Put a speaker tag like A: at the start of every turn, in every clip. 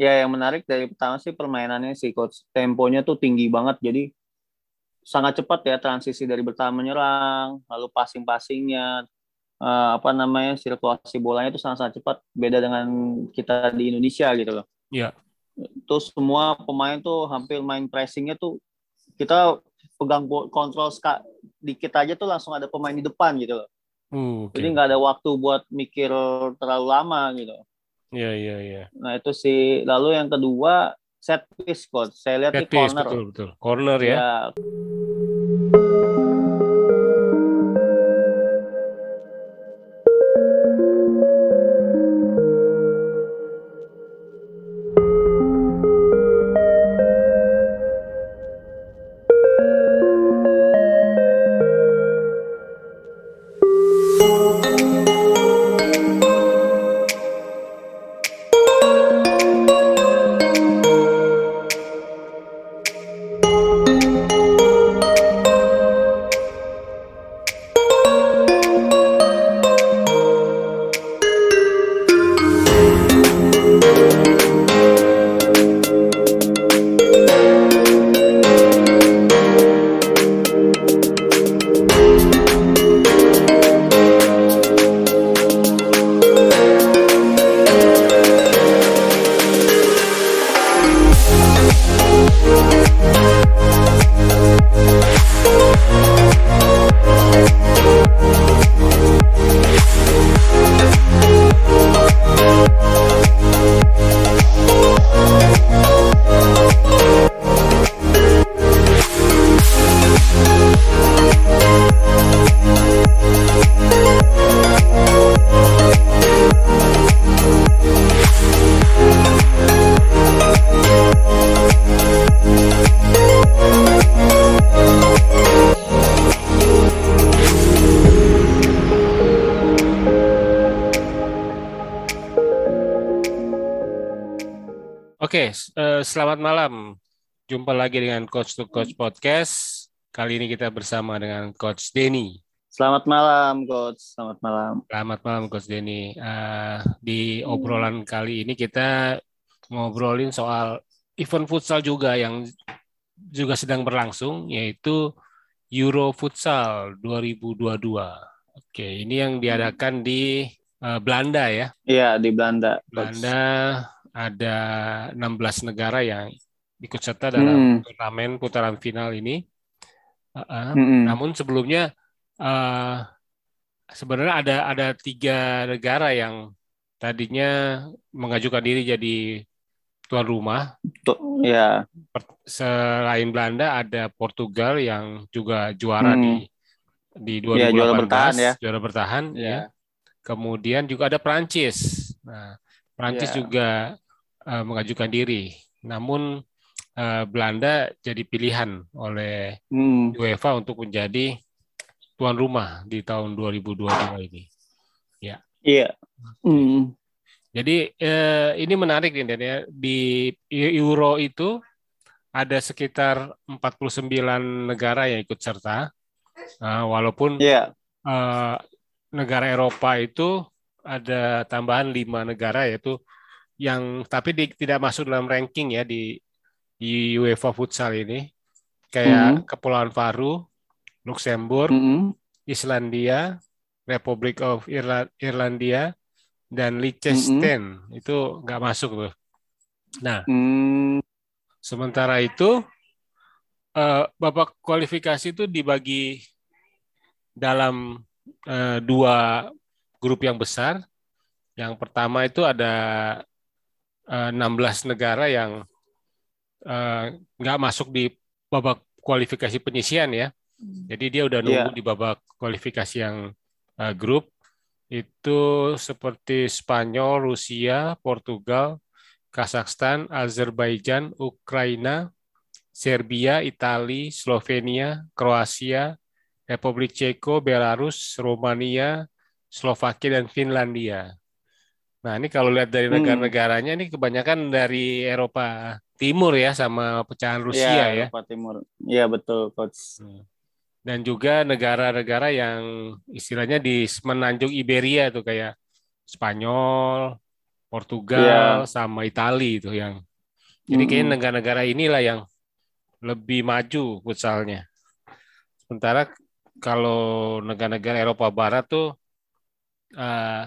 A: Ya yang menarik dari pertama sih permainannya sih coach. Temponya tuh tinggi banget jadi sangat cepat ya transisi dari bertahan menyerang, lalu passing-passingnya, uh, apa namanya sirkulasi bolanya itu sangat-sangat cepat beda dengan kita di Indonesia gitu loh.
B: Iya.
A: Terus semua pemain tuh hampir main pressingnya tuh kita pegang kontrol dikit aja tuh langsung ada pemain di depan gitu loh. Uh, okay. Jadi nggak ada waktu buat mikir terlalu lama gitu.
B: Iya iya iya.
A: Nah itu sih. Lalu yang kedua set piece coach. Saya lihat set di corner.
B: Betul betul. Corner ya. ya selamat malam. Jumpa lagi dengan Coach to Coach Podcast. Kali ini kita bersama dengan Coach Denny.
A: Selamat malam, Coach. Selamat malam.
B: Selamat malam, Coach Denny. Uh, di obrolan kali ini kita ngobrolin soal event futsal juga yang juga sedang berlangsung, yaitu Euro Futsal 2022. Oke, ini yang diadakan di uh, Belanda ya?
A: Iya, di Belanda.
B: Belanda ada 16 negara yang ikut serta dalam hmm. turnamen putaran final ini. Uh, hmm. Namun sebelumnya uh, sebenarnya ada ada tiga negara yang tadinya mengajukan diri jadi tuan rumah.
A: Tuh, ya.
B: Selain Belanda ada Portugal yang juga juara hmm. di di 2018 ya,
A: juara bertahan ya.
B: Juara bertahan ya. ya. Kemudian juga ada Prancis. Nah, Prancis ya. juga uh, mengajukan diri. Namun uh, Belanda jadi pilihan oleh hmm. UEFA untuk menjadi tuan rumah di tahun 2022 ini. Ya.
A: Iya. Hmm.
B: Jadi uh, ini menarik nih ya di Euro itu ada sekitar 49 negara yang ikut serta. Walaupun yeah. uh, negara Eropa itu ada tambahan lima negara yaitu yang tapi di, tidak masuk dalam ranking ya di di UEFA Futsal ini kayak mm. Kepulauan Faru, Luxembourg, mm. Islandia, Republic of Irla Irlandia dan Liechtenstein mm. itu nggak masuk tuh. Nah, mm. sementara itu uh, babak kualifikasi itu dibagi dalam uh, dua grup yang besar. Yang pertama itu ada 16 eh, negara yang eh, nggak masuk di babak kualifikasi penyisian ya. Hmm. Jadi dia udah nunggu yeah. di babak kualifikasi yang uh, grup itu seperti Spanyol, Rusia, Portugal, Kazakhstan, Azerbaijan, Ukraina, Serbia, Italia, Slovenia, Kroasia, Republik Ceko, Belarus, Romania, Slovakia dan Finlandia. Nah, ini kalau lihat dari hmm. negara-negaranya ini kebanyakan dari Eropa Timur ya sama pecahan iya, Rusia ya.
A: Eropa Timur. Iya, betul, coach. Hmm.
B: Dan juga negara-negara yang istilahnya di semenanjung Iberia tuh kayak Spanyol, Portugal yeah. sama Italia itu yang. Jadi kayaknya negara-negara inilah yang lebih maju futsalnya. Sementara kalau negara-negara Eropa Barat tuh uh,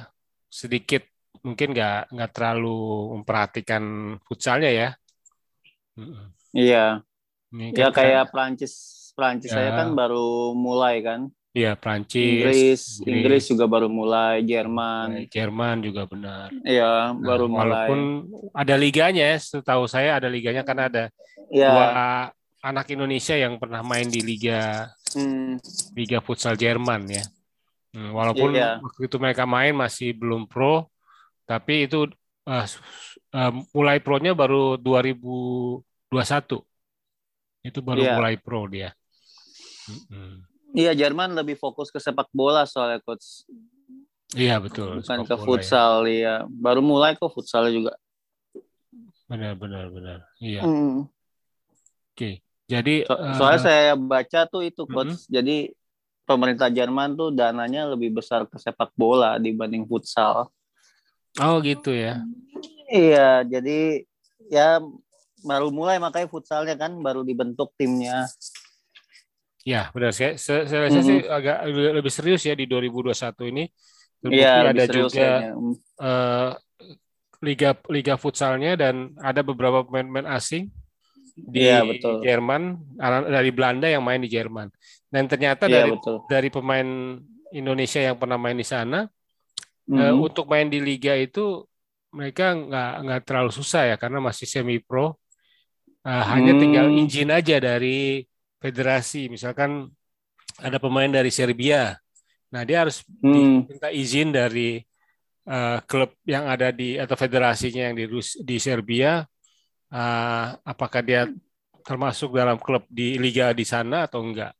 B: sedikit mungkin nggak nggak terlalu memperhatikan futsalnya ya.
A: Iya. Ini ya kan, kayak Prancis, Prancis ya. saya kan baru mulai kan.
B: Iya, Prancis.
A: Inggris, Inggris, Inggris juga baru mulai, Jerman.
B: Jerman juga benar.
A: Iya, nah, baru mulai.
B: Walaupun ada liganya ya, setahu saya ada liganya karena ada ya. dua anak Indonesia yang pernah main di liga hmm. liga futsal Jerman ya. Hmm, walaupun yeah. waktu itu mereka main masih belum pro, tapi itu uh, uh, mulai pro-nya baru 2021. Itu baru yeah. mulai pro dia.
A: Hmm. Iya, Jerman lebih fokus ke sepak bola soalnya coach.
B: Iya, betul.
A: Bukan ke ya. futsal, ya. iya. Baru mulai kok futsal juga.
B: Benar, benar, benar. Iya. Hmm. Oke. Jadi
A: so, soalnya uh, saya baca tuh itu coach. -hmm. Jadi pemerintah Jerman tuh dananya lebih besar ke sepak bola dibanding futsal.
B: Oh gitu ya.
A: Iya, jadi ya baru mulai makanya futsalnya kan baru dibentuk timnya.
B: Ya, benar. Saya, saya, saya mm -hmm. sih agak lebih serius ya di 2021 ini. Iya, ada juga uh, liga liga futsalnya dan ada beberapa pemain-pemain asing di ya, betul. Jerman dari Belanda yang main di Jerman. Dan ternyata ya, dari betul. dari pemain Indonesia yang pernah main di sana mm -hmm. uh, untuk main di liga itu mereka nggak nggak terlalu susah ya karena masih semi pro. Uh, hmm. Hanya tinggal izin aja dari federasi. Misalkan ada pemain dari Serbia, nah dia harus hmm. minta izin dari uh, klub yang ada di atau federasinya yang di Rus di Serbia uh, apakah dia termasuk dalam klub di liga di sana atau enggak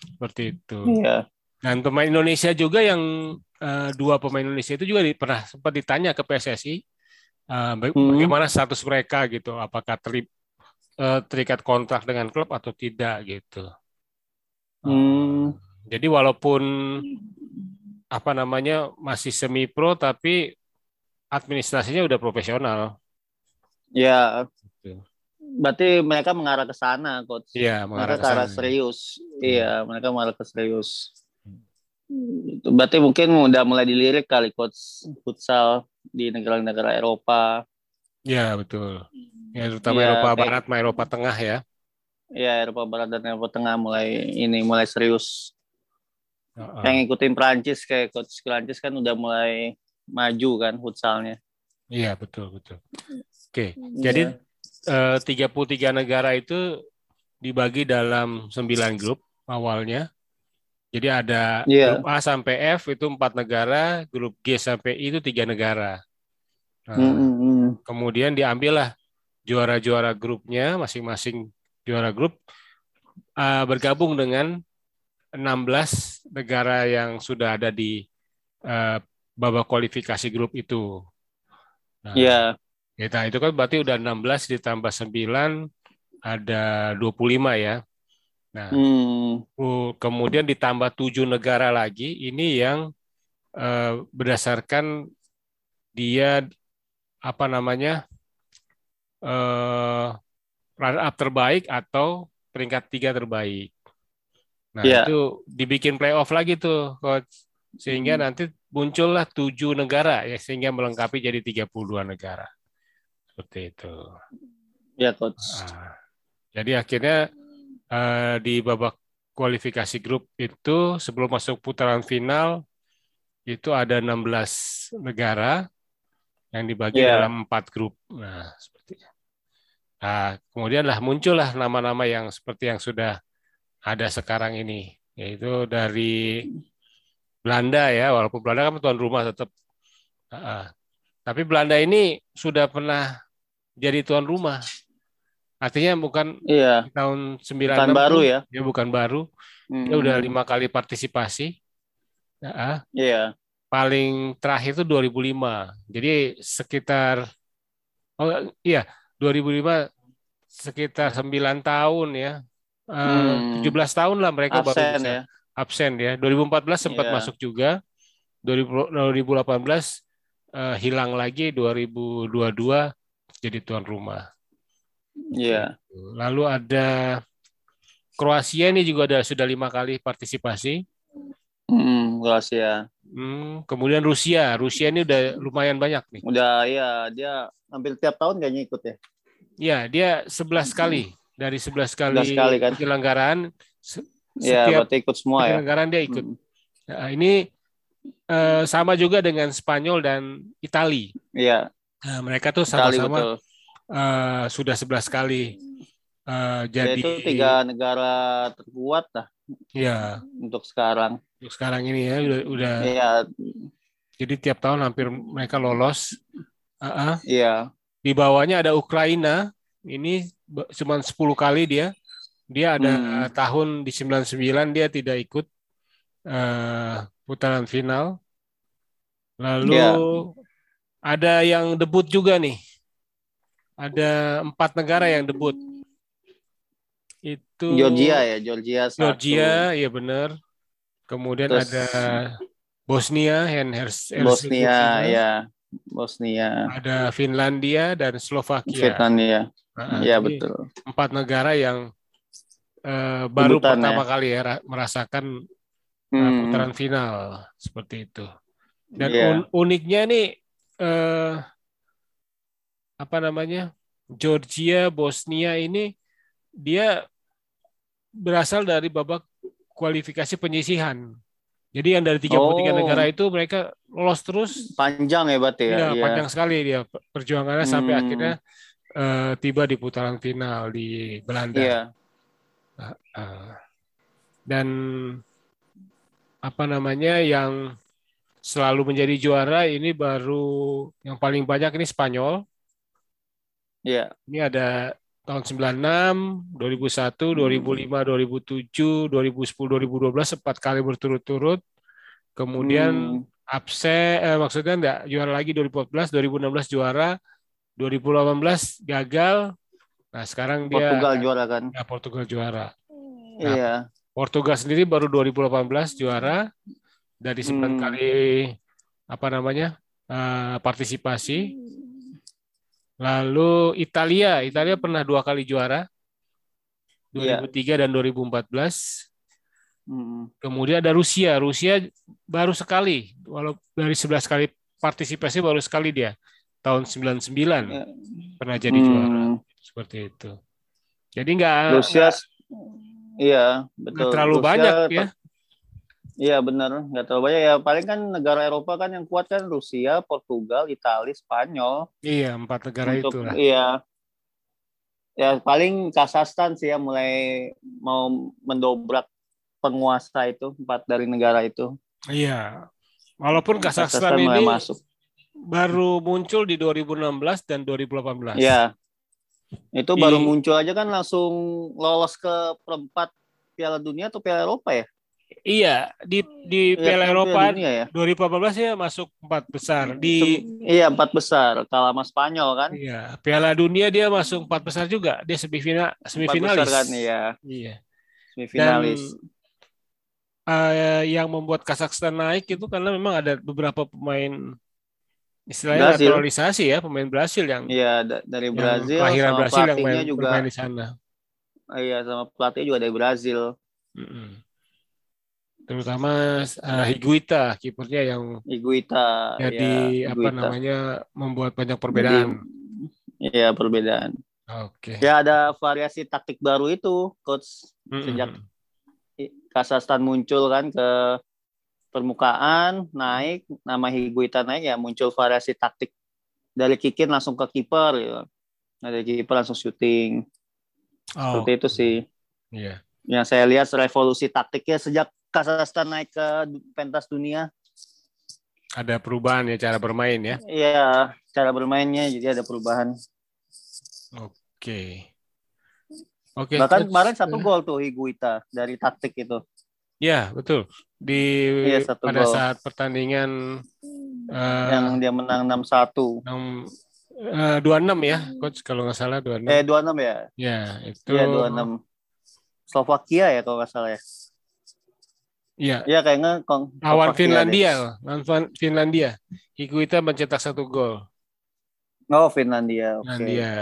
B: seperti itu. Iya. Dan pemain Indonesia juga yang uh, dua pemain Indonesia itu juga di, pernah sempat ditanya ke PSSI uh, eh, hmm. bagaimana status mereka gitu, apakah teri, uh, terikat kontrak dengan klub atau tidak gitu. Hmm. jadi walaupun apa namanya masih semi pro tapi administrasinya udah profesional.
A: Ya, Berarti mereka mengarah ke sana, coach.
B: Iya,
A: mengarah mereka ke arah serius. Iya, mereka mengarah ke serius. Berarti mungkin udah mulai dilirik kali coach futsal di negara-negara Eropa.
B: Iya, betul. Ya, terutama ya, Eropa kayak, Barat, sama Eropa Tengah ya.
A: Iya, Eropa Barat dan Eropa Tengah mulai ini mulai serius. Uh -uh. Yang ngikutin Prancis kayak coach Prancis kan udah mulai maju kan futsalnya.
B: Iya, betul, betul. Oke, okay. jadi eh, 33 negara itu dibagi dalam 9 grup awalnya. Jadi ada yeah. grup A sampai F itu empat negara, grup G sampai I itu tiga negara. Nah, mm -hmm. Kemudian diambillah juara-juara grupnya, masing-masing juara grup uh, bergabung dengan 16 negara yang sudah ada di uh, babak kualifikasi grup itu.
A: Nah, yeah.
B: Ya, nah, itu kan berarti udah 16 ditambah 9 ada 25 ya. Nah, hmm. kemudian ditambah tujuh negara lagi, ini yang eh, berdasarkan dia apa namanya eh, runner up terbaik atau peringkat tiga terbaik. Nah yeah. itu dibikin playoff lagi tuh, coach. Sehingga hmm. nanti muncullah tujuh negara ya sehingga melengkapi jadi 32 negara. Seperti itu.
A: Ya, coach.
B: Nah, jadi akhirnya uh, di babak kualifikasi grup itu sebelum masuk putaran final itu ada 16 negara yang dibagi yeah. dalam empat grup. Nah, seperti Nah, kemudian lah muncullah nama-nama yang seperti yang sudah ada sekarang ini, yaitu dari Belanda ya, walaupun Belanda kan tuan rumah tetap. Uh, tapi Belanda ini sudah pernah jadi tuan rumah. Artinya bukan
A: iya.
B: tahun 96
A: bukan baru ya.
B: Ya bukan baru. Hmm. Dia udah lima kali partisipasi. Ya.
A: Iya.
B: Paling terakhir itu 2005. Jadi sekitar oh iya 2005 sekitar 9 tahun ya. Hmm. 17 tahun lah mereka absen, baru bisa
A: ya.
B: absen ya. 2014 sempat yeah. masuk juga. 2018 uh, hilang lagi 2022 jadi tuan rumah.
A: Iya.
B: Yeah. Lalu ada Kroasia ini juga ada sudah lima kali partisipasi.
A: Hmm, Kroasia.
B: Hmm, kemudian Rusia, Rusia ini udah lumayan banyak nih.
A: Udah ya, dia hampir tiap tahun kayaknya ikut ya.
B: Ya, dia 11 kali dari 11 kali, 11
A: kali kan.
B: penyelenggaraan.
A: Ya, berarti ikut semua
B: ya. Penyelenggaraan dia ikut. Hmm. Nah, ini uh, sama juga dengan Spanyol dan Itali.
A: Iya.
B: Nah, mereka tuh sama-sama uh, sudah 11 kali uh, jadi
A: ya, itu tiga negara terkuat lah.
B: Iya.
A: Untuk sekarang
B: untuk sekarang ini ya udah udah
A: iya.
B: jadi tiap tahun hampir mereka lolos uh-uh.
A: iya
B: di bawahnya ada Ukraina ini cuma 10 kali dia dia ada hmm. tahun di 99 dia tidak ikut uh, putaran final lalu yeah. ada yang debut juga nih ada empat negara yang debut itu
A: Georgia ya Georgia
B: satu. Georgia ya benar Kemudian Terus, ada Bosnia and Herzegovina.
A: Bosnia ya, Bosnia.
B: Ada Finlandia dan Slovakia.
A: Finlandia. Nah, ya betul.
B: Empat negara yang uh, baru Kebutan, pertama ya. kali ya merasakan uh, hmm. putaran final seperti itu. Dan yeah. un uniknya nih uh, apa namanya Georgia, Bosnia ini dia berasal dari babak kualifikasi penyisihan. Jadi yang dari 33 oh. negara itu mereka lolos terus.
A: Panjang ya berarti ya.
B: Iya, ya. panjang sekali dia perjuangannya hmm. sampai akhirnya uh, tiba di putaran final di Belanda. Iya. Uh, uh, dan apa namanya yang selalu menjadi juara ini baru yang paling banyak ini Spanyol.
A: Iya.
B: Ini ada tahun 96, 2001, 2005, 2007, 2010, 2012 empat kali berturut-turut. Kemudian hmm. absen, eh, maksudnya enggak juara lagi 2014, 2016 juara, 2018 gagal. Nah sekarang
A: dia Portugal juara kan?
B: Ya Portugal juara.
A: Nah, iya.
B: Portugal sendiri baru 2018 juara dari sembilan hmm. kali apa namanya uh, partisipasi Lalu Italia, Italia pernah dua kali juara, 2003 yeah. dan 2014. Hmm. Kemudian ada Rusia, Rusia baru sekali, walau dari 11 kali partisipasi baru sekali dia tahun 99 yeah. pernah jadi hmm. juara seperti itu. Jadi enggak
A: Rusia, iya betul.
B: terlalu Rusia, banyak ya.
A: Iya benar, nggak terlalu banyak ya. Paling kan negara Eropa kan yang kuat kan Rusia, Portugal, Italia, Spanyol.
B: Iya empat negara itu lah.
A: Iya. Ya paling Kazakhstan sih ya mulai mau mendobrak penguasa itu empat dari negara itu.
B: Iya. Walaupun Kazakhstan, ini masuk. baru muncul di 2016 dan 2018.
A: Iya. Itu di... baru muncul aja kan langsung lolos ke perempat Piala Dunia atau Piala Eropa ya?
B: Iya, di di ya, Piala Eropa ya. 2014 ya masuk empat besar di
A: Iya, empat besar kalah sama Spanyol kan?
B: Iya, Piala Dunia dia masuk empat besar juga. Dia semifinal semifinalis.
A: Besar kan, iya.
B: Iya.
A: Semifinalis.
B: Dan uh, yang membuat Kazakhstan naik itu karena memang ada beberapa pemain istilahnya Brazil. naturalisasi ya, pemain Brasil yang
A: Iya, dari Brazil
B: kelahiran Brasil yang main, juga, bermain di sana.
A: Iya, sama pelatih juga dari Brazil.
B: Mm -hmm terutama uh, Higuita kipernya yang
A: Higuita
B: jadi ya, apa namanya membuat banyak perbedaan.
A: Iya perbedaan.
B: Oke. Okay.
A: Ya ada variasi taktik baru itu coach mm -hmm. sejak Kazakhstan muncul kan ke permukaan naik nama Higuita naik ya muncul variasi taktik dari kikin langsung ke kiper ya. Dari kiper langsung syuting. Oh. Seperti itu sih.
B: Iya.
A: Yeah. Yang saya lihat revolusi taktiknya sejak Kazakhstan naik ke pentas dunia.
B: Ada perubahan ya cara bermain ya?
A: Iya, cara bermainnya jadi ada perubahan.
B: Oke. Oke.
A: Bahkan kemarin satu gol tuh Higuita dari taktik itu.
B: Ya betul. Di iya, pada gol. saat pertandingan
A: uh, yang dia menang 6-1.
B: Uh, 26 ya, coach kalau nggak salah 26.
A: Eh 26 ya?
B: Ya, itu.
A: Iya 26. Slovakia ya kalau nggak salah ya.
B: Iya.
A: Iya kayaknya
B: lawan Finlandia, lawan Finlandia. Higuita mencetak satu gol.
A: Oh, Finlandia.
B: Okay. Finlandia.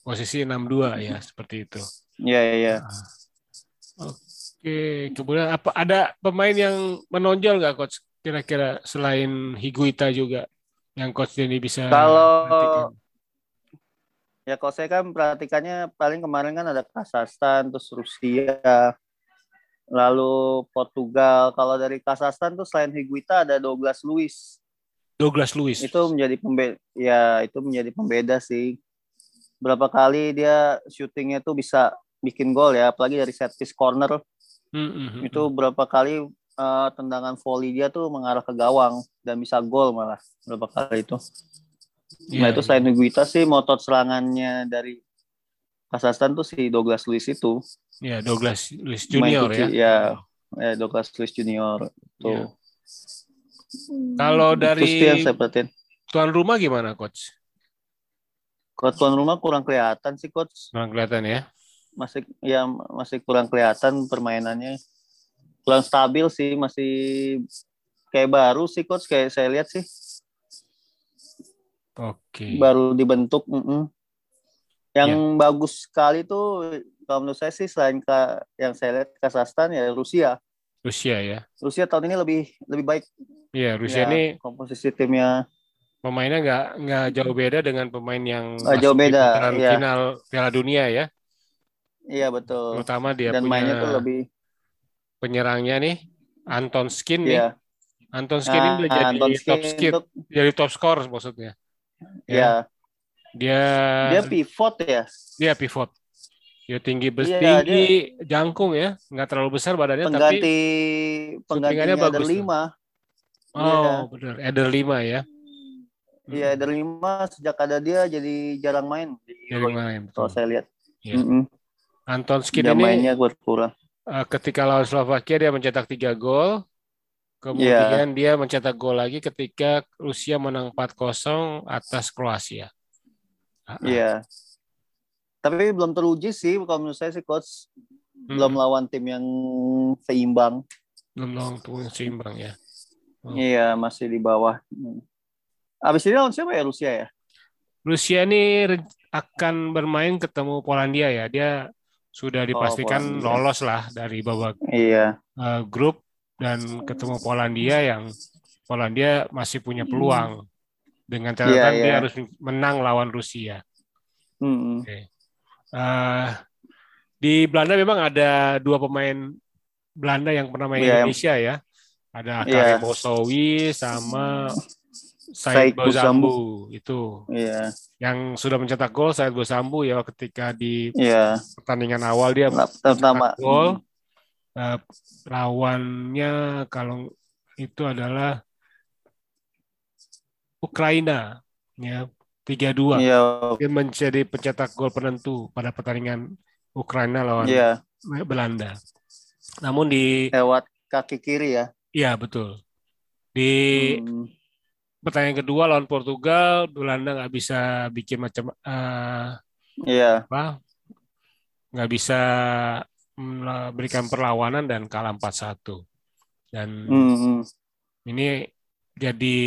B: Posisi 6-2 ya, seperti itu.
A: Iya, iya.
B: Nah. Oke, kemudian apa ada pemain yang menonjol nggak coach kira-kira selain Higuita juga yang coach Denny bisa
A: Kalau perhatikan? ya kalau saya kan perhatikannya paling kemarin kan ada Kazakhstan terus Rusia lalu Portugal. Kalau dari Kazakhstan tuh selain Higuita ada Douglas Luiz.
B: Douglas Luiz.
A: Itu menjadi pembeda ya itu menjadi pembeda sih. Berapa kali dia syutingnya tuh bisa bikin gol ya, apalagi dari set piece corner. Mm-hmm. Itu berapa kali uh, tendangan volley dia tuh mengarah ke gawang dan bisa gol malah berapa kali itu. Yeah, nah itu yeah. selain Higuita sih motor serangannya dari Kazakhstan tuh si Douglas Luiz itu.
B: Ya, Douglas Luiz Junior ya.
A: Ya, ya Douglas Luiz Junior tuh. Ya.
B: Kalau dari tuan rumah gimana, coach?
A: Kalau tuan rumah kurang kelihatan sih, coach.
B: Kurang kelihatan ya?
A: Masih ya masih kurang kelihatan permainannya. Kurang stabil sih, masih kayak baru sih, coach. Kayak saya lihat sih.
B: Oke. Okay.
A: Baru dibentuk. Mm -mm. Yang ya. bagus sekali tuh kalau menurut saya sih selain ke yang saya lihat Kazakhstan ya Rusia.
B: Rusia ya.
A: Rusia tahun ini lebih lebih baik.
B: Iya, Rusia ya, ini
A: komposisi timnya
B: pemainnya nggak nggak jauh beda dengan pemain yang
A: uh, jauh beda
B: ya. final Piala Dunia ya.
A: Iya betul.
B: Terutama dia
A: Dan
B: punya
A: mainnya tuh lebih
B: penyerangnya nih Anton Skin nih. Iya. Anton Skin nah, ini udah jadi Anton top skin, untuk... jadi top score maksudnya.
A: Ya. Iya.
B: Dia
A: dia pivot ya.
B: Dia pivot. Ya tinggi bes iya, jangkung ya, nggak terlalu besar badannya
A: pengganti,
B: tapi
A: penggantinya bagus. lima.
B: Oh, ya. benar. Eder lima ya.
A: Iya, Eder lima sejak ada dia jadi jarang main.
B: Jarang main.
A: Kalau saya lihat.
B: Ya. Mm -hmm. Anton Skin
A: dia ini mainnya kurang.
B: Uh, ketika lawan Slovakia dia mencetak tiga gol. Kemudian yeah. dia mencetak gol lagi ketika Rusia menang 4-0 atas Kroasia.
A: Iya. Yeah tapi belum teruji sih kalau menurut saya sih coach hmm. belum lawan tim yang seimbang
B: belum lawan tim yang seimbang ya
A: oh. iya masih di bawah hmm. abis ini lawan siapa ya Rusia ya
B: Rusia ini akan bermain ketemu Polandia ya dia sudah oh, dipastikan oh, lolos lah dari babak
A: iya.
B: uh, grup dan ketemu Polandia yang Polandia masih punya peluang dengan catatan yeah, yeah. dia harus menang lawan Rusia.
A: -hmm. okay.
B: Uh, di Belanda memang ada dua pemain Belanda yang pernah main yeah, Indonesia ya. Ada yeah. Karim Bosowi sama Said Bozambu itu.
A: Yeah.
B: Yang sudah mencetak gol Said Bozambu ya ketika di
A: yeah.
B: pertandingan awal dia
A: pertama
B: gol. Uh, lawannya kalau itu adalah Ukraina ya tiga dua
A: iya.
B: Dia menjadi pencetak gol penentu pada pertandingan Ukraina lawan
A: iya.
B: Belanda. Namun di
A: lewat kaki kiri ya.
B: Iya, betul. Di hmm. pertandingan kedua lawan Portugal, Belanda nggak bisa bikin macam uh,
A: iya.
B: apa? nggak bisa memberikan perlawanan dan kalah 4-1. Dan
A: hmm.
B: ini jadi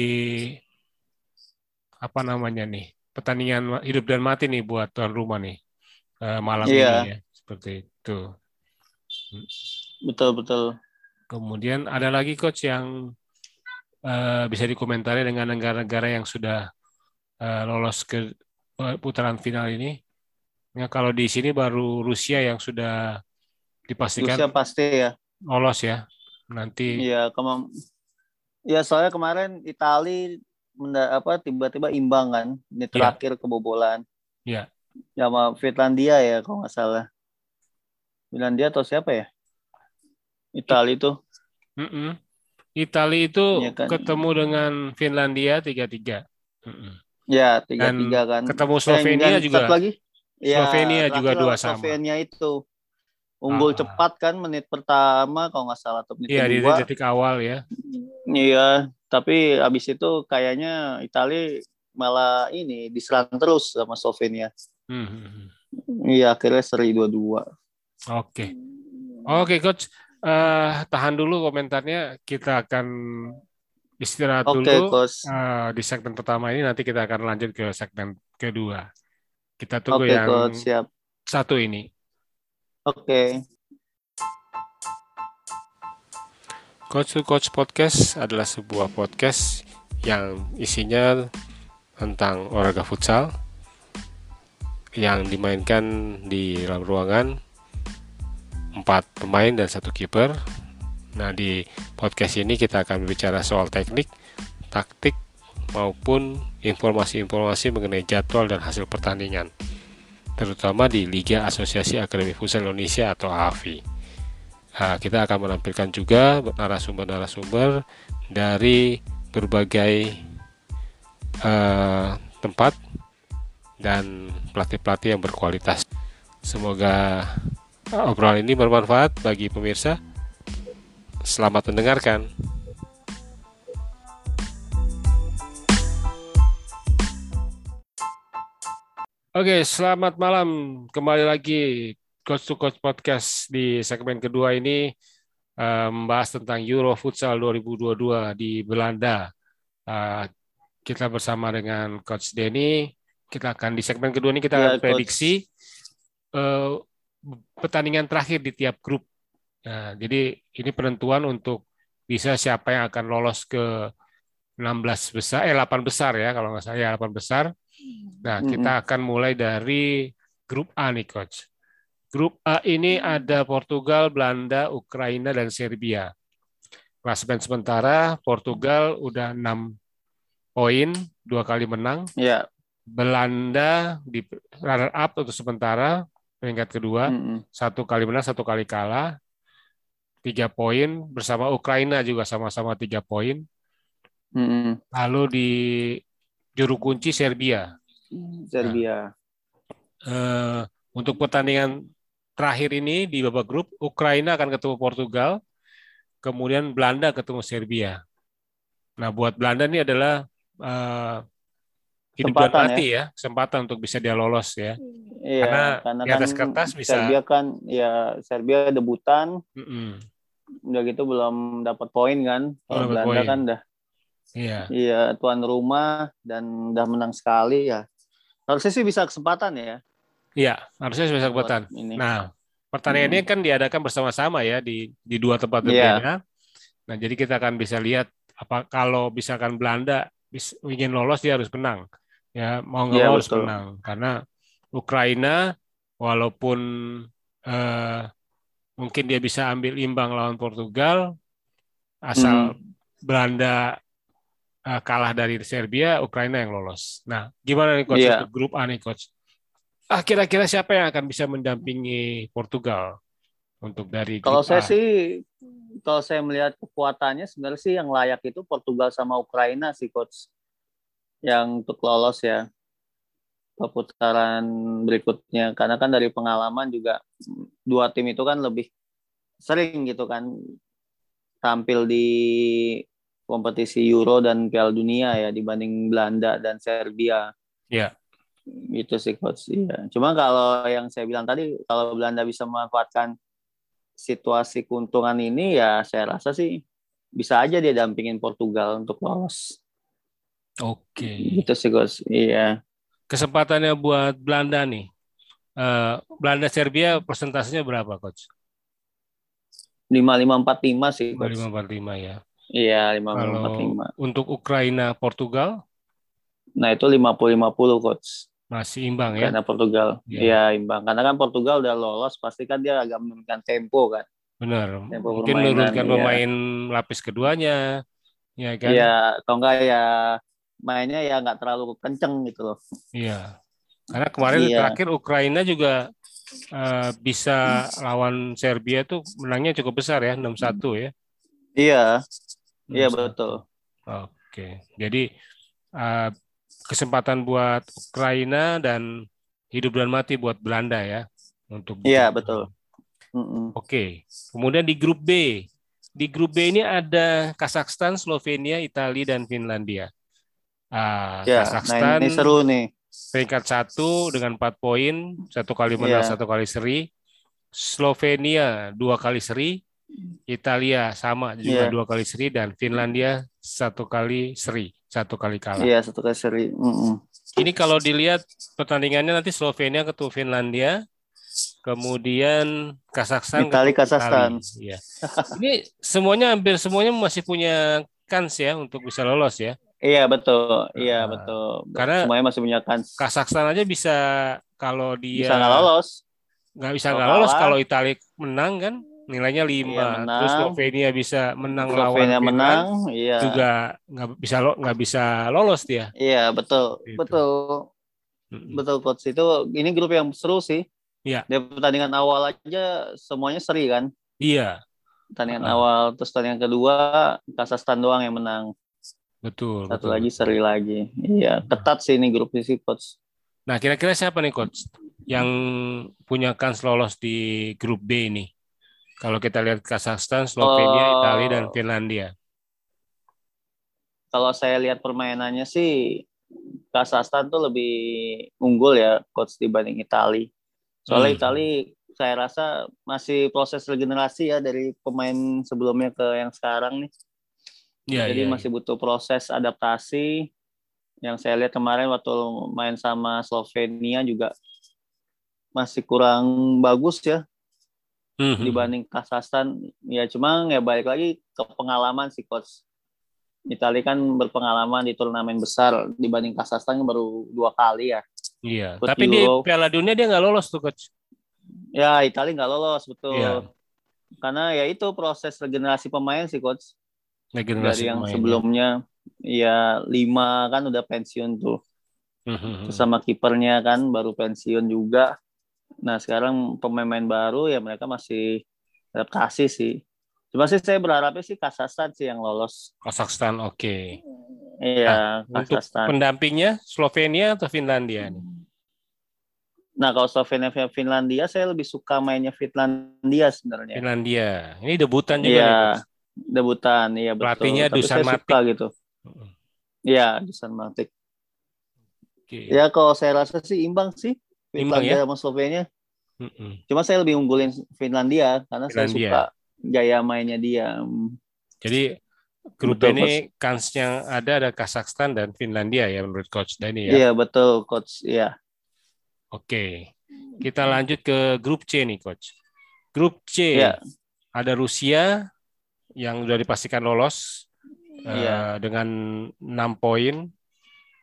B: apa namanya nih pertandingan hidup dan mati nih buat tuan rumah nih uh, malam yeah. ini ya seperti itu.
A: Betul betul.
B: Kemudian ada lagi coach yang uh, bisa dikomentari dengan negara-negara yang sudah uh, lolos ke putaran final ini. Ya, kalau di sini baru Rusia yang sudah dipastikan
A: Rusia pasti ya
B: lolos ya nanti.
A: Iya, kemam Ya soalnya kemarin Italia apa tiba-tiba imbang kan ini iya. terakhir yeah. kebobolan
B: Iya.
A: Yeah. sama Finlandia ya kalau nggak salah Finlandia atau siapa ya Italia itu
B: mm -mm. Italia itu ya kan? ketemu dengan Finlandia tiga tiga
A: ya tiga tiga kan
B: ketemu Slovenia eh, juga
A: lagi
B: ya, Slovenia juga dua sama
A: Slovenia itu unggul ah. cepat kan menit pertama kalau nggak salah atau menit
B: iya, kedua. Iya di detik awal ya.
A: Iya, tapi abis itu kayaknya Italia malah ini diserang terus sama Slovenia. Hmm. Iya akhirnya seri dua dua.
B: Oke, oke coach. uh, tahan dulu komentarnya. Kita akan istirahat okay, dulu uh, di segmen pertama ini. Nanti kita akan lanjut ke segmen kedua. Kita tunggu okay, yang coach, siap. satu ini.
A: Oke. Okay.
B: Coach to Coach Podcast adalah sebuah podcast yang isinya tentang olahraga futsal yang dimainkan di dalam ruangan empat pemain dan satu kiper. Nah di podcast ini kita akan berbicara soal teknik, taktik maupun informasi-informasi mengenai jadwal dan hasil pertandingan, terutama di Liga Asosiasi Akademi Futsal Indonesia atau AFI. Nah, kita akan menampilkan juga narasumber-narasumber dari berbagai uh, tempat dan pelatih-pelatih yang berkualitas. Semoga obrolan ini bermanfaat bagi pemirsa. Selamat mendengarkan. Oke, selamat malam. Kembali lagi Coach to Coach Podcast di segmen kedua ini uh, membahas tentang Euro Futsal 2022 di Belanda. Uh, kita bersama dengan Coach Denny. Kita akan di segmen kedua ini kita ya, akan prediksi uh, pertandingan terakhir di tiap grup. Nah, jadi ini penentuan untuk bisa siapa yang akan lolos ke 16 besar, eh 8 besar ya kalau nggak salah ya 8 besar. Nah, kita akan mulai dari grup A nih coach. Grup A ini ada Portugal, Belanda, Ukraina dan Serbia. Klasemen sementara Portugal udah 6 poin, dua kali menang.
A: Ya.
B: Belanda di runner up untuk sementara peringkat kedua, mm -hmm. satu kali menang, satu kali kalah, tiga poin bersama Ukraina juga sama-sama tiga poin. Mm -hmm. Lalu di juru kunci Serbia.
A: Serbia.
B: Nah, uh, untuk pertandingan terakhir ini di babak grup, Ukraina akan ketemu Portugal, kemudian Belanda ketemu Serbia. Nah, buat Belanda ini adalah uh, hidup dan mati ya. ya kesempatan untuk bisa dia lolos ya.
A: Iya, karena, karena di atas kan kertas bisa. Serbia kan ya Serbia debutan. Mm -mm. Udah gitu belum dapat poin kan. Kalau Belanda point. kan udah Iya. Iya, tuan rumah dan udah menang sekali ya. Harusnya sih bisa kesempatan ya.
B: Iya, harusnya kesempatan. Ini. Nah, pertandingan hmm. ini kan diadakan bersama-sama ya di di dua tempat iya. berbeda. Yeah. Nah, jadi kita akan bisa lihat apa kalau misalkan Belanda ingin lolos dia harus menang ya mau nggak ya, lolos betul. menang karena Ukraina walaupun eh, mungkin dia bisa ambil imbang lawan Portugal asal hmm. Belanda eh, kalah dari Serbia Ukraina yang lolos nah gimana nih coach ya. grup A nih coach ah kira-kira siapa yang akan bisa mendampingi Portugal untuk dari
A: kalau saya sih kalau saya melihat kekuatannya sebenarnya sih yang layak itu Portugal sama Ukraina sih coach yang untuk lolos ya ke putaran berikutnya karena kan dari pengalaman juga dua tim itu kan lebih sering gitu kan tampil di kompetisi Euro dan Piala Dunia ya dibanding Belanda dan Serbia.
B: Iya.
A: Yeah. Itu sih coach. Iya. Cuma kalau yang saya bilang tadi kalau Belanda bisa memanfaatkan situasi keuntungan ini ya saya rasa sih bisa aja dia dampingin Portugal untuk lolos.
B: Oke. Okay.
A: Gitu sih Gus. Iya.
B: Kesempatannya buat Belanda nih. Uh, Belanda Serbia persentasenya berapa coach?
A: Lima lima empat lima sih
B: coach. Lima empat lima ya.
A: Iya lima empat lima.
B: Untuk Ukraina Portugal?
A: Nah itu lima puluh lima puluh coach.
B: Masih imbang ya?
A: Karena Portugal. Iya ya, imbang. Karena kan Portugal udah lolos, pasti kan dia agak menurunkan tempo kan.
B: Benar. Tempo Mungkin menurunkan ya. pemain lapis keduanya. Ya kan?
A: Iya, atau enggak ya mainnya ya nggak terlalu kenceng gitu loh.
B: Iya. Karena kemarin iya. terakhir Ukraina juga uh, bisa lawan Serbia tuh menangnya cukup besar ya, 6-1 ya.
A: Iya. Iya betul.
B: Oke. Jadi uh, kesempatan buat Ukraina dan hidup dan mati buat Belanda ya untuk
A: Iya, betul.
B: Oke. Kemudian di grup B. Di grup B ini ada Kazakhstan, Slovenia, Italia dan Finlandia.
A: Ah, ya, Kazakhstan nah ini seru nih.
B: Peringkat satu dengan empat poin, satu kali menang, ya. satu kali seri. Slovenia dua kali seri. Italia sama juga yeah. dua kali seri dan Finlandia satu kali seri, satu kali kalah.
A: Iya, satu kali seri. Mm -mm.
B: Ini kalau dilihat pertandingannya nanti Slovenia ketemu Finlandia, kemudian Kazakhstan
A: Italia Kazakhstan.
B: Iya. Ini semuanya hampir semuanya masih punya kans ya untuk bisa lolos ya.
A: Iya betul, iya nah, betul.
B: Karena
A: semuanya masih punya kans.
B: Kazakhstan aja bisa kalau dia
A: bisa nggak lolos,
B: nggak bisa nggak lolos kalau Italia menang kan nilainya lima. Iya, Terus Slovenia bisa menang Slovenia
A: lawan menang, iya.
B: juga nggak bisa lo nggak bisa lolos dia.
A: Iya betul, gitu. betul, mm-hmm. betul coach itu ini grup yang seru sih.
B: Iya.
A: Dari pertandingan awal aja semuanya seri kan.
B: Iya.
A: Pertandingan uh. awal terus pertandingan kedua Kazakhstan doang yang menang.
B: Betul.
A: Satu
B: betul.
A: lagi seri lagi. Iya, ketat sih ini grup sih coach.
B: Nah, kira-kira siapa nih coach yang punya kans lolos di grup B ini? Kalau kita lihat Kazakhstan, Slovenia, uh, Italia dan Finlandia.
A: Kalau saya lihat permainannya sih Kazakhstan tuh lebih unggul ya coach dibanding Italia. Soalnya hmm. Italia saya rasa masih proses regenerasi ya dari pemain sebelumnya ke yang sekarang nih. Ya, Jadi ya, masih ya. butuh proses adaptasi. Yang saya lihat kemarin waktu main sama Slovenia juga masih kurang bagus ya mm-hmm. dibanding Kazakhstan. Ya cuma ya balik lagi ke pengalaman si coach. Italia kan berpengalaman di turnamen besar dibanding Kazakhstan baru dua kali ya.
B: Iya. Ikut Tapi Euro. di Piala Dunia dia nggak lolos tuh coach.
A: Ya Italia nggak lolos betul. Iya. Karena ya itu proses regenerasi pemain sih coach
B: Regenerasi
A: dari yang pemain, sebelumnya ya lima kan udah pensiun tuh mm-hmm. sama kipernya kan baru pensiun juga nah sekarang pemain-pemain baru ya mereka masih adaptasi sih. Cuma sih saya berharapnya sih Kazakhstan sih yang lolos.
B: Kazakhstan oke. Okay.
A: iya
B: nah, Kazakhstan. untuk pendampingnya Slovenia atau Finlandia nih?
A: Nah, kalau Slovenia Finlandia saya lebih suka mainnya Finlandia sebenarnya.
B: Finlandia. Ini debutan juga
A: iya. nih debutan. Iya betul.
B: Pelatihnya Tapi Dusan Matik. suka
A: gitu. Iya Dusan Matik. Okay. ya kalau saya rasa sih imbang sih Finlandia ya? sama Slovenia mm cuma saya lebih unggulin Finlandia karena Finlandia. saya suka gaya mainnya dia.
B: Jadi grup betul, ini kansnya ada ada Kazakhstan dan Finlandia ya menurut coach Dani ya?
A: Iya betul coach. Iya.
B: Oke kita lanjut ke grup C nih coach. Grup C ya. ada Rusia yang sudah dipastikan lolos iya. uh, dengan 6 poin.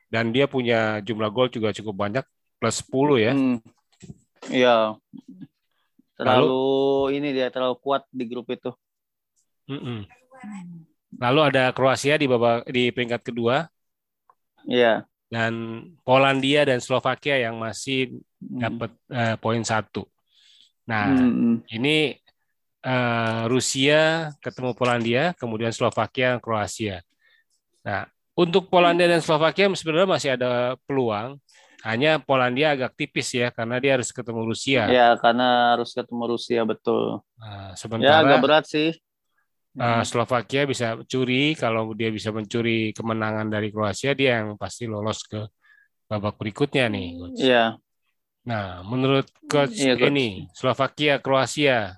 B: Dan dia punya jumlah gol juga cukup banyak plus 10 ya. Hmm.
A: Iya. Terlalu Lalu, ini dia terlalu kuat di grup itu.
B: Mm -mm. Lalu ada Kroasia di babak di peringkat kedua.
A: Iya.
B: Dan Polandia dan Slovakia yang masih hmm. dapat uh, poin satu. Nah, hmm. ini uh, Rusia ketemu Polandia, kemudian Slovakia, Kroasia. Nah, untuk Polandia dan Slovakia sebenarnya masih ada peluang. Hanya Polandia agak tipis ya karena dia harus ketemu Rusia.
A: Ya, karena harus ketemu Rusia betul.
B: Nah, sementara
A: ya, agak berat sih.
B: Uh, Slovakia bisa curi kalau dia bisa mencuri kemenangan dari Kroasia dia yang pasti lolos ke babak berikutnya nih.
A: Iya.
B: Nah, menurut coach ya, ini Slovakia Kroasia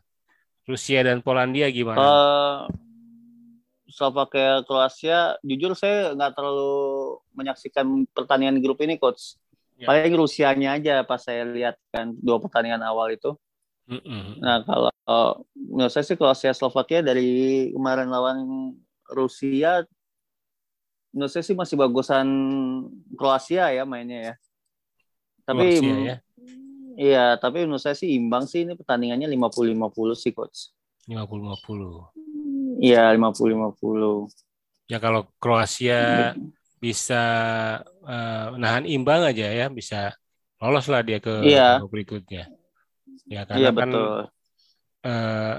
B: Rusia dan Polandia gimana? Uh,
A: Slovakia Kroasia, jujur saya nggak terlalu menyaksikan pertandingan grup ini, coach. Ya. Paling Rusianya aja pas saya lihat kan dua pertandingan awal itu. Mm-hmm. Nah kalau uh, menurut saya sih Kroasia Slovakia dari kemarin lawan Rusia, menurut saya sih masih bagusan Kroasia ya mainnya ya. Tapi Kroasia, ya? Iya, tapi menurut saya sih imbang sih ini pertandingannya 50-50 sih coach.
B: 50-50.
A: Iya, 50-50.
B: Ya kalau Kroasia bisa uh, nahan imbang aja ya, bisa lolos lah dia ke iya. berikutnya. Ya karena iya, kan betul. Uh,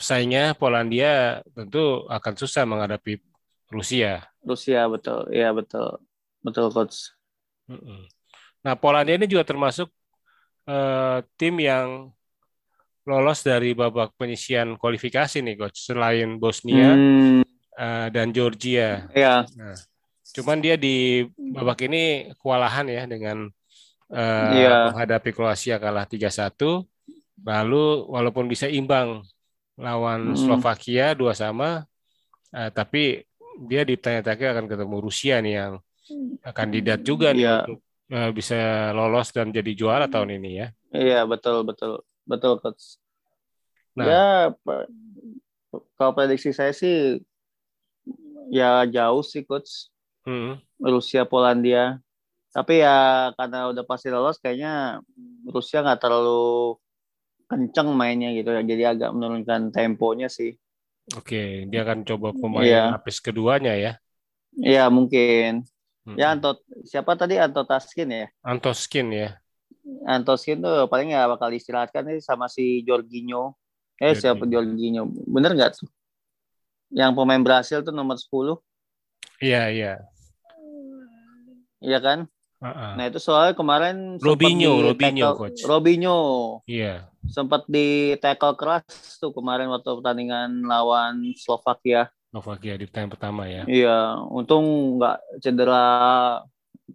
B: pesaingnya Polandia tentu akan susah menghadapi Rusia.
A: Rusia betul, iya betul, betul coach.
B: Nah Polandia ini juga termasuk uh, tim yang lolos dari babak penyisian kualifikasi nih coach selain Bosnia hmm. uh, dan Georgia.
A: Ya.
B: Nah, cuman dia di babak ini kewalahan ya dengan uh, ya. menghadapi Kroasia kalah 3-1. Lalu walaupun bisa imbang lawan hmm. Slovakia dua sama, uh, tapi dia di tanya-tanya akan ketemu Rusia nih yang kandidat juga nih yeah. untuk uh, bisa lolos dan jadi juara tahun ini ya.
A: Iya betul betul betul coach. Nah, ya kalau prediksi saya sih ya jauh sih coach. Hmm. Rusia Polandia. Tapi ya karena udah pasti lolos kayaknya Rusia nggak terlalu kenceng mainnya gitu ya. Jadi agak menurunkan temponya sih.
B: Oke, dia akan coba pemain yeah. lapis keduanya ya.
A: Iya, mungkin. Hmm. Ya Anto siapa tadi Anto Taskin ya?
B: Antoskin ya.
A: Antoskin tuh paling ya bakal istirahatkan nih sama si Jorginho. Eh Jorginho. siapa Jorginho? Bener nggak tuh? Yang pemain Brasil tuh nomor 10.
B: Iya, iya.
A: Iya kan? Uh-uh. Nah itu soalnya kemarin
B: Robinho, Robinho coach.
A: Robinho.
B: Iya.
A: Sempat di tackle keras tuh kemarin waktu pertandingan lawan Slovakia.
B: Slovakia di pertandingan pertama ya.
A: Iya, untung nggak cedera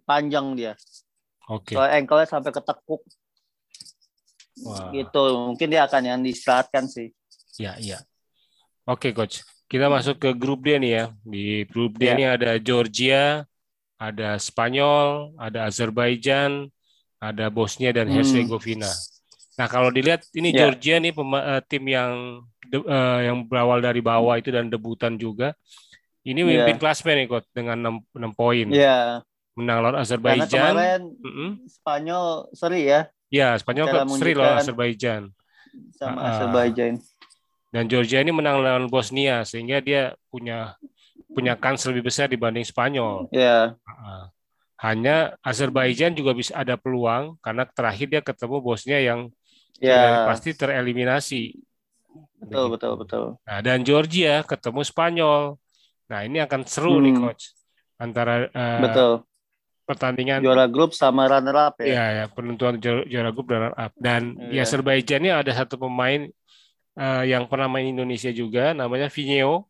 A: panjang dia.
B: Oke. Okay.
A: Soalnya ankle sampai ketekuk. Wah. Gitu, mungkin dia akan yang diistirahatkan sih.
B: Iya, iya. Oke, coach. Kita masuk ke grup D nih ya. Di grup D ya. ini ada Georgia, ada Spanyol, ada Azerbaijan, ada Bosnia dan hmm. Herzegovina. Hmm. Nah, kalau dilihat ini yeah. Georgia nih uh, tim yang uh, yang berawal dari bawah itu dan debutan juga. Ini yeah. memimpin klasmen nih, Coach, dengan 6, 6 poin.
A: Iya. Yeah.
B: Menang lawan Azerbaijan. Karena
A: kemarin mm -hmm. Spanyol seri ya.
B: Ya, Spanyol seri lawan Azerbaijan.
A: Sama uh, Azerbaijan.
B: Dan Georgia ini menang lawan Bosnia sehingga dia punya punya kans lebih besar dibanding Spanyol.
A: Iya.
B: Yeah. Hanya Azerbaijan juga bisa ada peluang karena terakhir dia ketemu Bosnia yang yeah. pasti tereliminasi.
A: Betul, betul, betul.
B: Nah, dan Georgia ketemu Spanyol. Nah, ini akan seru hmm. nih coach antara uh,
A: betul.
B: pertandingan
A: juara grup sama runner up ya.
B: Iya, ya, penentuan juara grup dan runner up. Dan yeah. di Azerbaijan ini ada satu pemain uh, yang pernah main Indonesia juga namanya Vineo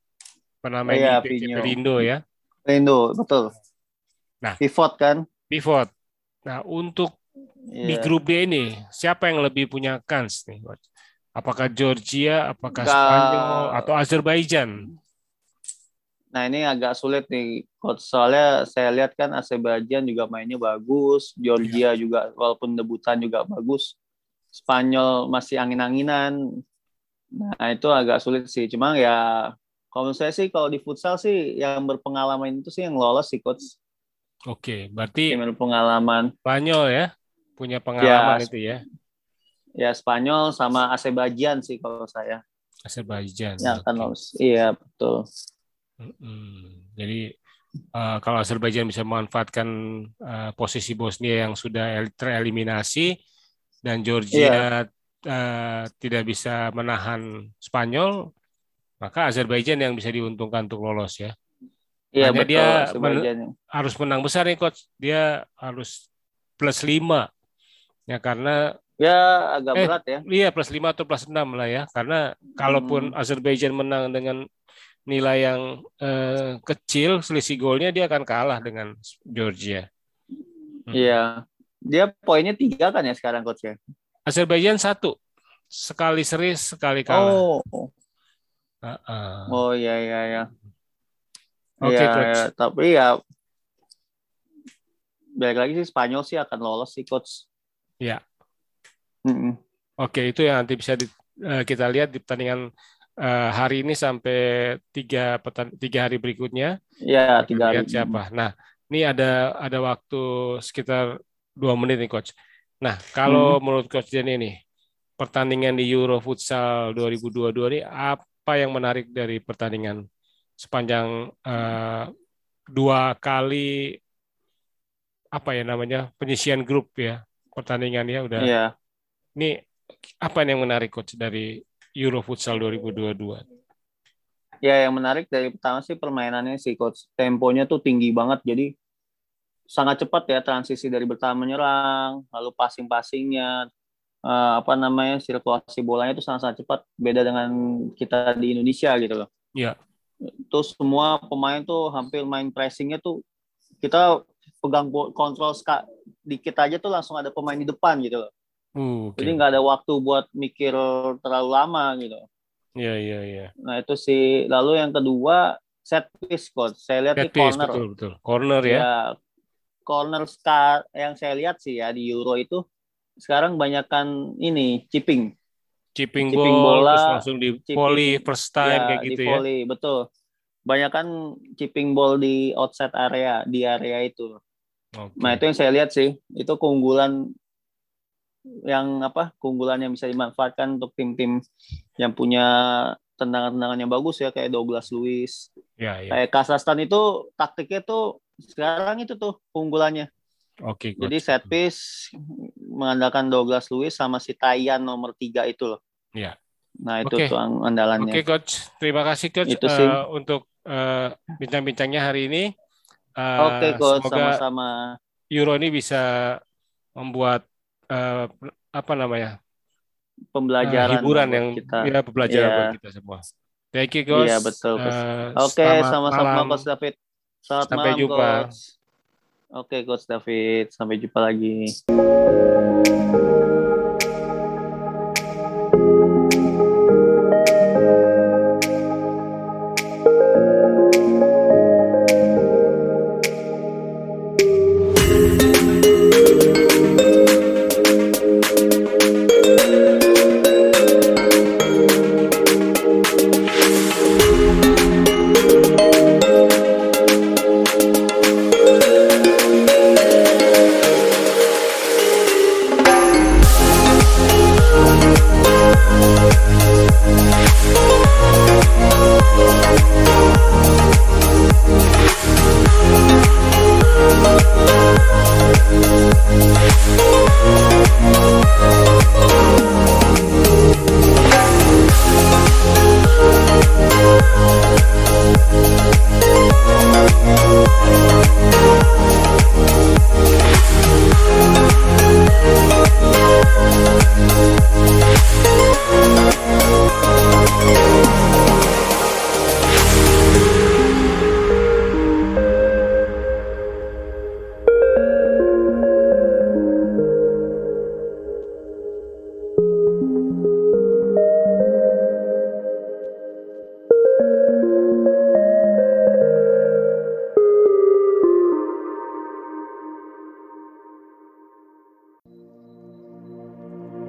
B: pernah main iya, di Perindo ya.
A: Perindo, betul.
B: Nah,
A: pivot kan?
B: Pivot. Nah, untuk yeah. di iya. grup D ini siapa yang lebih punya kans nih? Apakah Georgia, apakah Gak... Spanyol atau Azerbaijan?
A: Nah, ini agak sulit nih coach soalnya saya lihat kan Azerbaijan juga mainnya bagus, Georgia yeah. juga walaupun debutan juga bagus. Spanyol masih angin-anginan. Nah, itu agak sulit sih. Cuma ya kalau saya sih kalau di futsal sih yang berpengalaman itu sih yang lolos sih coach.
B: Oke, berarti
A: yang berpengalaman.
B: Spanyol ya, punya pengalaman ya, itu ya.
A: Ya Spanyol sama Azerbaijan sih kalau saya.
B: Azerbaijan.
A: Ya kan lolos. Iya betul.
B: Hmm, jadi uh, kalau Azerbaijan bisa memanfaatkan uh, posisi Bosnia yang sudah tereliminasi dan Georgia yeah. Uh, tidak bisa menahan Spanyol, maka Azerbaijan yang bisa diuntungkan untuk lolos ya.
A: Iya betul.
B: Dia men harus menang besar nih coach. Dia harus plus 5 ya karena
A: ya agak eh, berat ya.
B: Iya plus 5 atau plus 6 lah ya. Karena kalaupun hmm. Azerbaijan menang dengan nilai yang eh, kecil selisih golnya dia akan kalah dengan Georgia.
A: Hmm. Iya. Hmm. Dia poinnya tiga kan ya sekarang coach ya.
B: Azerbaijan satu sekali seri sekali kalah.
A: Oh. Uh-uh. Oh iya iya iya.
B: Oke okay, ya,
A: ya, tapi ya balik lagi sih Spanyol sih akan lolos sih coach.
B: Ya. Mm-mm. Oke itu yang nanti bisa di, uh, kita lihat di pertandingan uh, hari ini sampai tiga petan tiga hari berikutnya.
A: Iya tiga hari.
B: siapa. Nah ini ada ada waktu sekitar dua menit nih coach. Nah kalau hmm. menurut coach Jenny ini pertandingan di Euro Futsal 2022 ini apa yang menarik dari pertandingan sepanjang uh, dua kali apa ya namanya penyisian grup ya pertandingan ya udah.
A: Iya.
B: Ini apa yang menarik coach dari Euro Futsal 2022?
A: Ya yang menarik dari pertama sih permainannya sih coach. Temponya tuh tinggi banget jadi sangat cepat ya transisi dari bertahan menyerang, lalu passing-passingnya, uh, apa namanya sirkulasi bolanya itu sangat-sangat cepat beda dengan kita di Indonesia gitu loh.
B: Iya.
A: Terus semua pemain tuh hampir main pressingnya tuh kita pegang kontrol dikit aja tuh langsung ada pemain di depan gitu loh.
B: Uh, okay.
A: Jadi nggak ada waktu buat mikir terlalu lama gitu.
B: Iya, iya, iya.
A: Nah, itu sih. Lalu yang kedua set piece coach. Saya lihat set di piece, corner.
B: Betul, betul. Corner ya. ya
A: corner star yang saya lihat sih ya di Euro itu sekarang banyakkan ini chipping.
B: Chipping, chipping bola, terus langsung di chipping, volley first time ya, kayak gitu di
A: ya. volley, betul. Banyakkan chipping ball di outside area, di area itu. Okay. Nah, itu yang saya lihat sih. Itu keunggulan yang apa keunggulan yang bisa dimanfaatkan untuk tim-tim yang punya tendangan-tendangan yang bagus ya kayak Douglas Lewis.
B: Ya, ya.
A: Kayak Kazakhstan itu taktiknya tuh sekarang itu tuh keunggulannya.
B: Oke.
A: Okay, Jadi set piece mengandalkan Douglas Lewis sama si Tayan nomor tiga itu loh.
B: Ya.
A: Nah itu okay. tuh andalannya.
B: Oke okay, coach, terima kasih coach itu sih. Uh, untuk uh, bincang-bincangnya hari ini.
A: Uh, Oke okay, coach, sama-sama.
B: Euro ini bisa membuat uh, apa namanya
A: pembelajaran
B: uh, hiburan yang kita ya pembelajaran yeah. buat kita semua. Thank you coach.
A: Iya betul. Uh, Oke okay, sama-sama coach David. Selamat
B: Sampai
A: malam
B: jumpa.
A: coach. Oke coach David, sampai jumpa lagi.